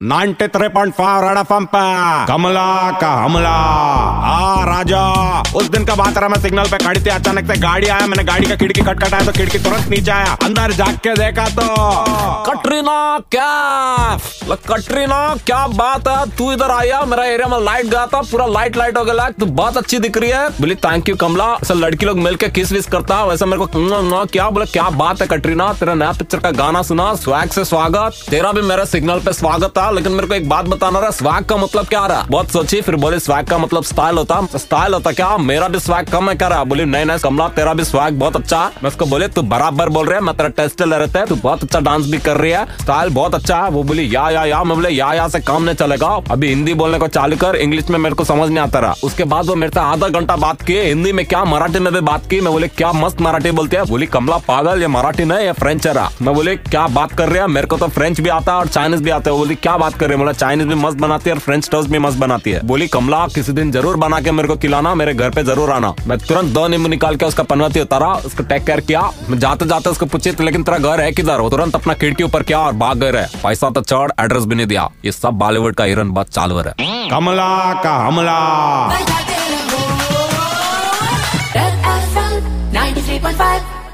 93.5 red FM पे। कमला का हमला। आ, राजा, उस दिन का बात रहा, मैं सिग्नल पे खड़ी थी, अचानक से गाड़ी आया, मैंने गाड़ी का खिड़की खटखटाया तो खिड़की तुरंत नीचे आया। अंदर जाग के देखा तो। कटरीना क्या कटरीना, क्या बात है? तू इधर आया मेरा एरिया में लाइट गया था, पूरा लाइट लाइट हो गया तू बहुत अच्छी दिख रही है। बोली थैंक यू कमला। ऐसा लड़की लोग मिलकर किस विस करता है, वैसे मेरे को क्या बोले, क्या बात है, कटरीना? तेरा नया पिक्चर का गाना सुना स्वैग से स्वागत। तेरा भी मेरा सिग्नल पे स्वागत था, लेकिन मेरे को एक बात बताना रहा स्वैग का मतलब क्या रहा? बहुत सोची, फिर बोले स्वैग का मतलब स्टाइल होता। स्टाइल होता क्या? मेरा भी स्वैग कम है क्या रहा। बोली, नहीं नहीं, कमला, तेरा भी स्वैग बहुत अच्छा। है मैं उसको बोले, तू बराबर बोल रहे मैं तेरा टेस्ट ले रहे थे, तू बहुत अच्छा डांस भी कर रही है। स्टाइल बहुत अच्छा है। वो बोली, या या या। मैं बोले, या या, से काम नहीं चलेगा। अभी हिंदी बोलने को चालू कर इंग्लिश में मेरे को समझ नहीं आता रहा। उसके बाद वो मेरे से आधा घंटा बात की हिंदी में क्या, मराठी में भी बात की। मैं बोले, क्या मस्त मराठी बोलती है? बोली, कमला पागल, ये मराठी नहीं ये फ्रेंच है रहा। मैं बोले, क्या बात कर रहे हैं? मेरे को तो फ्रेंच भी आता है और चाइनीज़ भी आता है। बोली, क्या बात कर रहे हैं? बोला चाइनीज़ भी मस्त बनाती है और फ्रेंच टोस्ट भी मस्त बनाती है। बोली कमला किसी दिन ज़रूर बना के मेरे को खिलाना मेरे घर पे ज़रूर आना। मैं तुरंत दो नींबू निकाल के उसका पनवती उतारा उसको टेक केयर किया। जाते जाते उसको पूछी "तो लेकिन तेरा घर है किधर? वो तुरंत अपना खिड़की ऊपर किया और भाग गए रहे। पैसा तो चढ़ एड्रेस भी नहीं दिया। ये सब बॉलीवुड का हिरन बात चालू है। कमला का हमला। Red FM 93.5